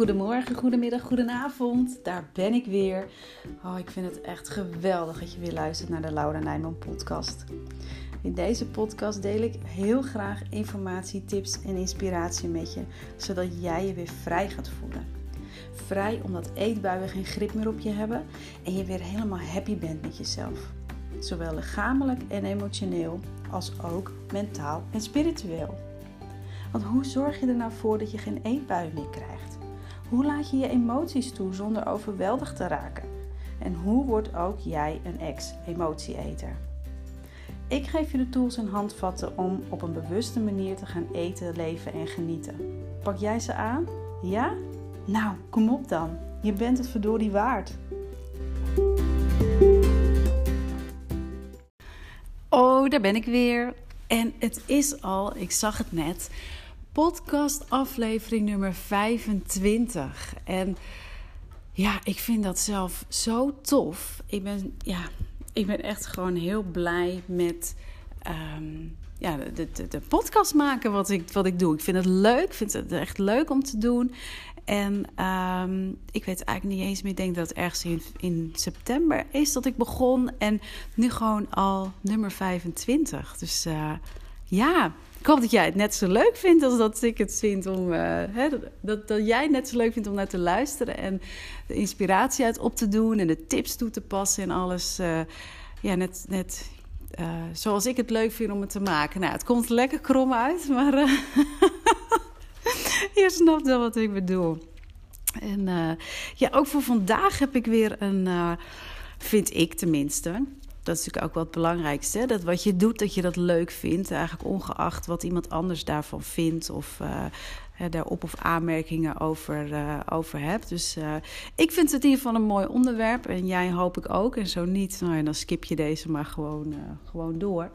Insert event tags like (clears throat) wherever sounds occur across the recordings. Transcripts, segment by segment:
Goedemorgen, goedemiddag, goedenavond. Daar ben ik weer. Oh, ik vind het echt geweldig dat je weer luistert naar de Laura Nijman podcast. In deze podcast deel ik heel graag informatie, tips en inspiratie met je, zodat jij je weer vrij gaat voelen. Vrij omdat eetbuien geen grip meer op je hebben en je weer helemaal happy bent met jezelf. Zowel lichamelijk en emotioneel als ook mentaal en spiritueel. Want hoe zorg je er nou voor dat je geen eetbuien meer krijgt? Hoe laat je je emoties toe zonder overweldigd te raken? En hoe wordt ook jij een ex-emotieeter? Ik geef je de tools en handvatten om op een bewuste manier te gaan eten, leven en genieten. Pak jij ze aan? Ja? Nou, kom op dan. Je bent het verdorie waard. Oh, daar ben ik weer. En het is al, ik zag het net, podcast aflevering nummer 25. En ja, ik vind dat zelf zo tof. Ik ben, ja, ik ben echt gewoon heel blij met ehm, ja, de, de, de, podcast maken wat ik, wat ik doe. Ik vind het leuk, ik vind het echt leuk om te doen. En um, ik weet eigenlijk niet eens meer, ik denk dat het ergens in, in september is dat ik begon. En nu gewoon al nummer 25. Dus uh, ja, ik hoop dat jij het net zo leuk vindt als dat ik het vind om. Uh, hè, dat, dat jij het net zo leuk vindt om naar te luisteren. En de inspiratie uit op te doen en de tips toe te passen en alles. Uh, ja, net, net uh, zoals ik het leuk vind om het te maken. Nou, het komt lekker krom uit, maar (laughs) je snapt wel wat ik bedoel. En ja, ook voor vandaag heb ik weer een, vind ik tenminste dat is natuurlijk ook wel het belangrijkste. Dat wat je doet, dat je dat leuk vindt. Eigenlijk ongeacht wat iemand anders daarvan vindt. Of uh, daar op- of aanmerkingen over, uh, over hebt. Dus uh, ik vind het in ieder geval een mooi onderwerp. En jij hoop ik ook. En zo niet, nou ja, dan skip je deze maar gewoon, gewoon door.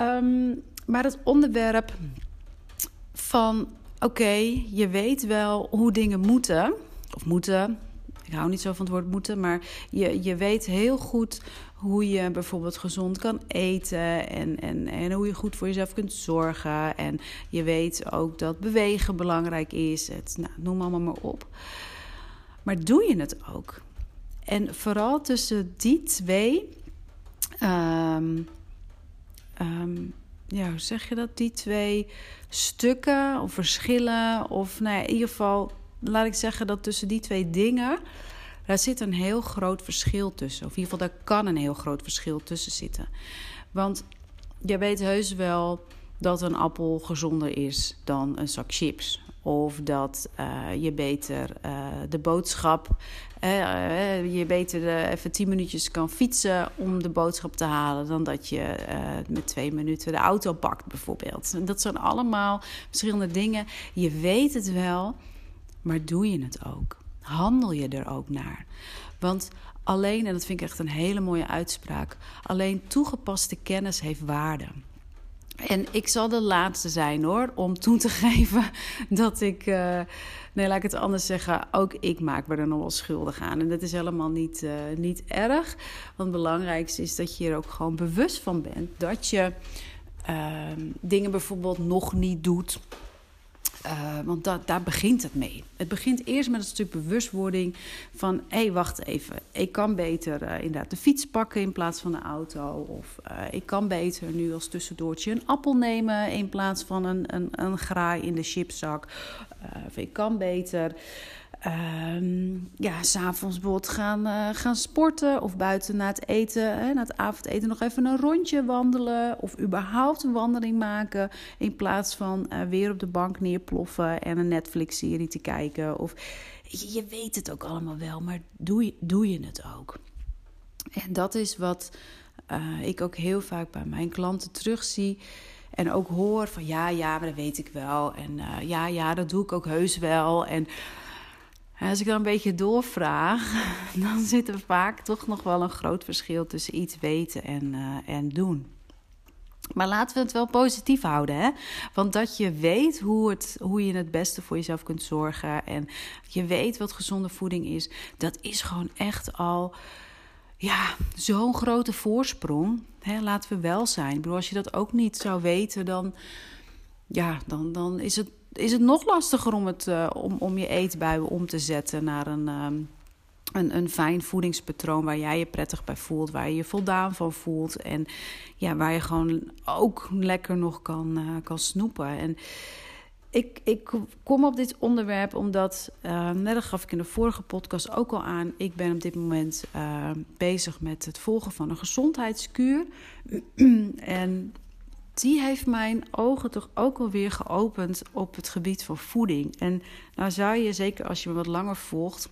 Um, maar het onderwerp van... Oké, je weet wel hoe dingen moeten. Of moeten, ik hou niet zo van het woord moeten, maar je, je weet heel goed hoe je bijvoorbeeld gezond kan eten en, en, en hoe je goed voor jezelf kunt zorgen. En je weet ook dat bewegen belangrijk is. Het, nou, noem allemaal maar op. Maar doe je het ook? En vooral tussen die twee. Um, um, ja, hoe zeg je dat? Die twee stukken of verschillen. Of nou ja, in ieder geval, laat ik zeggen dat tussen die twee dingen daar zit een heel groot verschil tussen. Of in ieder geval, daar kan een heel groot verschil tussen zitten. Want je weet heus wel dat een appel gezonder is dan een zak chips. Of dat uh, je beter uh, de boodschap, uh, je beter even tien minuutjes kan fietsen om de boodschap te halen. dan dat je met twee minuten de auto pakt, bijvoorbeeld. Dat zijn allemaal verschillende dingen. Je weet het wel, maar doe je het ook? handel je er ook naar. Want alleen, en dat vind ik echt een hele mooie uitspraak, alleen toegepaste kennis heeft waarde. En ik zal de laatste zijn hoor, om toe te (laughs) geven dat ik. Uh, nee, laat ik het anders zeggen. Ook ik maak me er nog wel schuldig aan. En dat is helemaal niet, uh, niet erg. Want het belangrijkste is dat je er ook gewoon bewust van bent dat je uh, dingen bijvoorbeeld nog niet doet. Uh, want daar begint het mee. Het begint eerst met een stuk bewustwording van... hé, hey, wacht even, ik kan beter uh, inderdaad de fiets pakken in plaats van de auto. Of uh, ik kan beter nu als tussendoortje een appel nemen... in plaats van een, een, een graai in de chipzak. of ik kan beter... Um, ja, s'avonds bijvoorbeeld gaan, uh, gaan sporten of buiten na het eten, hè, na het avondeten nog even een rondje wandelen of überhaupt een wandeling maken in plaats van uh, weer op de bank neerploffen en een Netflix-serie te kijken. Of je, weet het ook allemaal wel, maar doe je, doe je het ook? En dat is wat uh, ik ook heel vaak bij mijn klanten terugzie. En ook hoor van ja, ja, maar dat weet ik wel. En ja, ja, dat doe ik ook heus wel. En als ik dan een beetje doorvraag, (laughs) dan zit er vaak toch nog wel een groot verschil tussen iets weten en, uh, en doen. Maar laten we het wel positief houden, hè? Want dat je weet hoe, het, hoe je het beste voor jezelf kunt zorgen en je weet wat gezonde voeding is, dat is gewoon echt al ja, zo'n grote voorsprong. Hè? Laten we wel zijn. Ik bedoel, als je dat ook niet zou weten, dan, ja, dan, dan is het is het nog lastiger om, het, uh, om, om je eetbuien om te zetten naar een, um, een, een fijn voedingspatroon waar jij je prettig bij voelt, waar je je voldaan van voelt en ja, waar je gewoon ook lekker nog kan, uh, kan snoepen. En ik, ik kom op dit onderwerp omdat, uh, net dat gaf ik in de vorige podcast ook al aan, ik ben op dit moment uh, bezig met het volgen van een gezondheidskuur. (clears throat) en die heeft mijn ogen toch ook alweer geopend op het gebied van voeding. En nou zou je, zeker als je me wat langer volgt,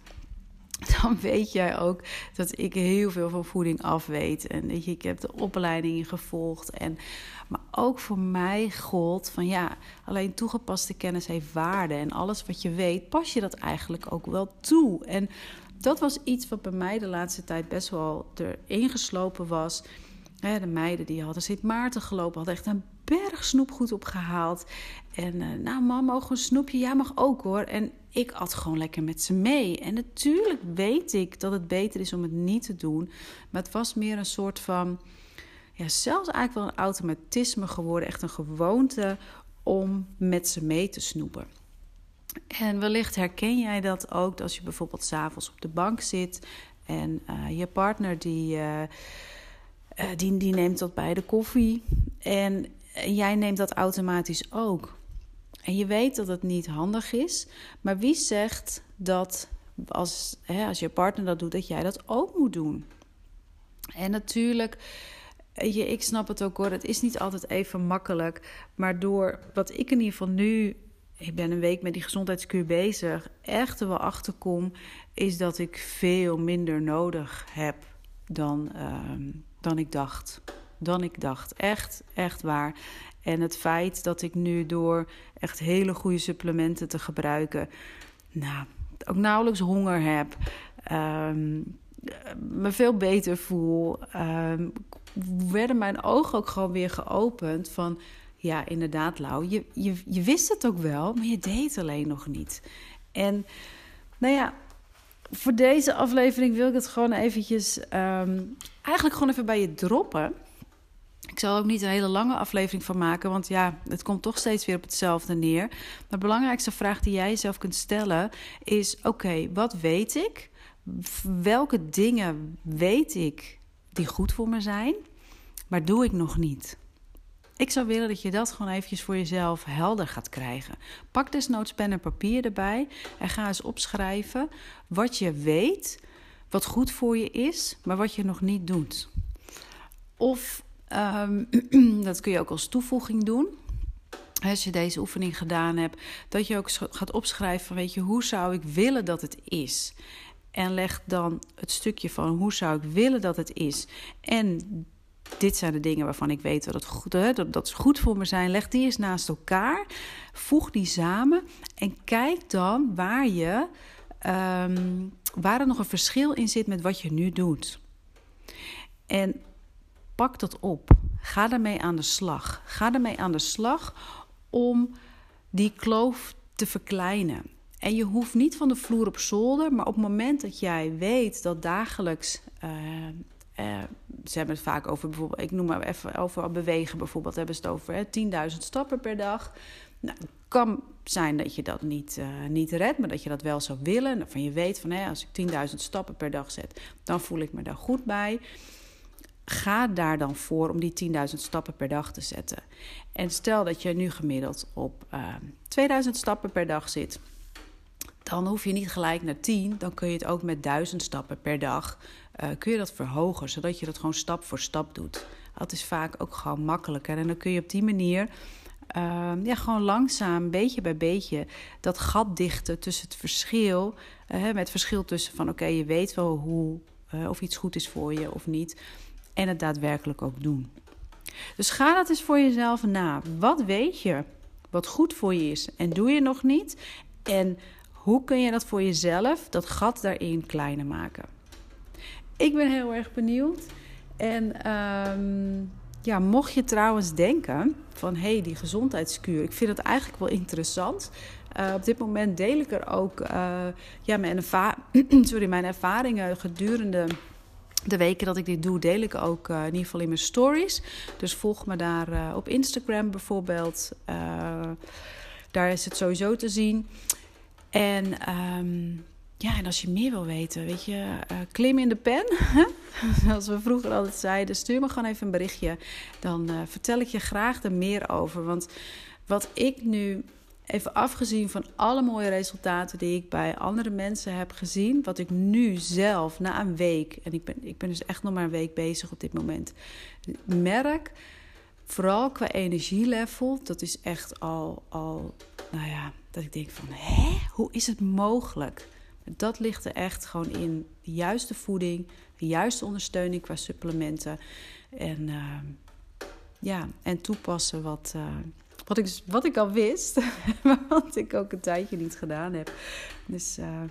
(laughs) dan weet jij ook dat ik heel veel van voeding af weet. En weet je, ik heb de opleidingen gevolgd. En, maar ook voor mij gold van ja, alleen toegepaste kennis heeft waarde. En alles wat je weet, pas je dat eigenlijk ook wel toe. En dat was iets wat bij mij de laatste tijd best wel erin geslopen was. De meiden die hadden Sint Maarten gelopen, hadden echt een berg snoepgoed opgehaald. En uh, nou, mam, mogen een snoepje? Ja, mag ook hoor. En ik at gewoon lekker met ze mee. En natuurlijk weet ik dat het beter is om het niet te doen. Maar het was meer een soort van, ja, zelfs eigenlijk wel een automatisme geworden. Echt een gewoonte om met ze mee te snoepen. En wellicht herken jij dat ook als je bijvoorbeeld s'avonds op de bank zit en uh, je partner die, uh, die, die neemt dat bij de koffie. En jij neemt dat automatisch ook. En je weet dat het niet handig is, maar wie zegt dat als, hè, als je partner dat doet, dat jij dat ook moet doen? En natuurlijk, je, ik snap het ook hoor, het is niet altijd even makkelijk. Maar door wat ik in ieder geval nu, ik ben een week met die gezondheidskuur bezig, echt er wel achter kom, is dat ik veel minder nodig heb dan, uh, dan ik dacht. Dan ik dacht. Echt, echt waar. En het feit dat ik nu door echt hele goede supplementen te gebruiken, nou, ook nauwelijks honger heb, um, me veel beter voel, um, werden mijn ogen ook gewoon weer geopend van, ja, inderdaad, Lau, je, je, je wist het ook wel, maar je deed alleen nog niet. En nou ja, voor deze aflevering wil ik het gewoon eventjes, um, eigenlijk gewoon even bij je droppen. Ik zal ook niet een hele lange aflevering van maken, want ja, het komt toch steeds weer op hetzelfde neer. Maar de belangrijkste vraag die jij jezelf kunt stellen is: oké, wat weet ik? Welke dingen weet ik die goed voor me zijn, maar doe ik nog niet? Ik zou willen dat je dat gewoon eventjes voor jezelf helder gaat krijgen. Pak desnoods pen en papier erbij en ga eens opschrijven wat je weet, wat goed voor je is, maar wat je nog niet doet. Of Um, (clears throat) dat kun je ook als toevoeging doen. Als je deze oefening gedaan hebt, dat je ook gaat opschrijven van weet je, hoe zou ik willen dat het is? En leg dan het stukje van hoe zou ik willen dat het is. En dit zijn de dingen waarvan ik weet dat het goed, dat, dat goed voor me zijn. Leg die eens naast elkaar. Voeg die samen. En kijk dan waar, je, um, waar er nog een verschil in zit met wat je nu doet. En pak dat op. Ga daarmee aan de slag. Ga daarmee aan de slag om die kloof te verkleinen. En je hoeft niet van de vloer op zolder, maar op het moment dat jij weet dat dagelijks. Uh, uh, ze hebben het vaak over bijvoorbeeld, ik noem maar even over bewegen bijvoorbeeld, hebben ze het over 10.000 stappen per dag. Nou, het kan zijn dat je dat niet, uh, niet redt, maar dat je dat wel zou willen. Van je weet van als ik 10.000 stappen per dag zet, dan voel ik me daar goed bij ga daar dan voor om die 10.000 stappen per dag te zetten. En stel dat je nu gemiddeld op uh, ehm, 2000 stappen per dag zit. Dan hoef je niet gelijk naar 10, dan kun je het ook met 1000 stappen per dag uh, kun je dat verhogen, zodat je dat gewoon stap voor stap doet. Dat is vaak ook gewoon makkelijker. En dan kun je op die manier uh, ja, gewoon langzaam, beetje bij beetje, dat gat dichten tussen het verschil. Uh, met het verschil tussen van oké, je weet wel hoe, uh, of iets goed is voor je of niet en het daadwerkelijk ook doen. Dus ga dat eens voor jezelf na. Wat weet je wat goed voor je is en doe je nog niet? En hoe kun je dat voor jezelf, dat gat daarin kleiner maken? Ik ben heel erg benieuwd. En um, ja, mocht je trouwens denken van hé, hey, die gezondheidskuur, ik vind het eigenlijk wel interessant. Uh, op dit moment deel ik er ook uh, ja, mijn, (clears throat) mijn ervaringen gedurende de weken dat ik dit doe, deel ik ook uh, in ieder geval in mijn stories. Dus volg me daar op Instagram bijvoorbeeld. Daar is het sowieso te zien. En ehm, ja, en als je meer wil weten, weet je, uh, klim in de pen. (laughs) Zoals we vroeger altijd zeiden, stuur me gewoon even een berichtje. Dan uh, vertel ik je graag er meer over. Want wat ik nu, even afgezien van alle mooie resultaten die ik bij andere mensen heb gezien, wat ik nu zelf na een week, en ik ben, ik ben dus echt nog maar een week bezig op dit moment, merk, vooral qua energielevel, dat is echt al, al nou ja, dat ik denk van, hè, hoe is het mogelijk? Dat ligt er echt gewoon in de juiste voeding, de juiste ondersteuning qua supplementen. En, uh, ja, en toepassen wat, uh, wat, ik, dus, wat ik al wist, (laughs) maar wat ik ook een tijdje niet gedaan heb. Dus uh,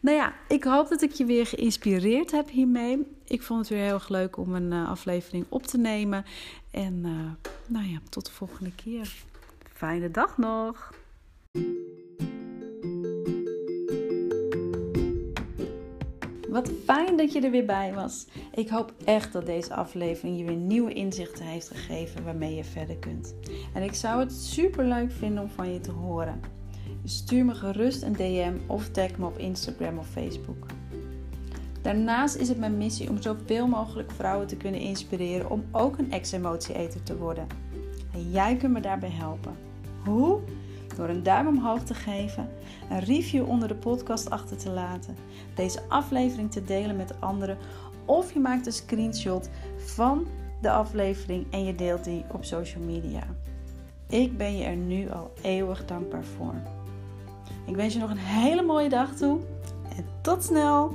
nou ja, ik hoop dat ik je weer geïnspireerd heb hiermee. Ik vond het weer heel erg leuk om een aflevering op te nemen. En nou ja, tot de volgende keer. Fijne dag nog. Wat fijn dat je er weer bij was. Ik hoop echt dat deze aflevering je weer nieuwe inzichten heeft gegeven waarmee je verder kunt. En ik zou het super leuk vinden om van je te horen. stuur me gerust een DM of tag me op Instagram of Facebook. Daarnaast is het mijn missie om zoveel mogelijk vrouwen te kunnen inspireren om ook een ex-emotie-eter te worden. En jij kunt me daarbij helpen. Hoe? Door een duim omhoog te geven, een review onder de podcast achter te laten, deze aflevering te delen met anderen of je maakt een screenshot van de aflevering en je deelt die op social media. Ik ben je er nu al eeuwig dankbaar voor. Ik wens je nog een hele mooie dag toe en tot snel!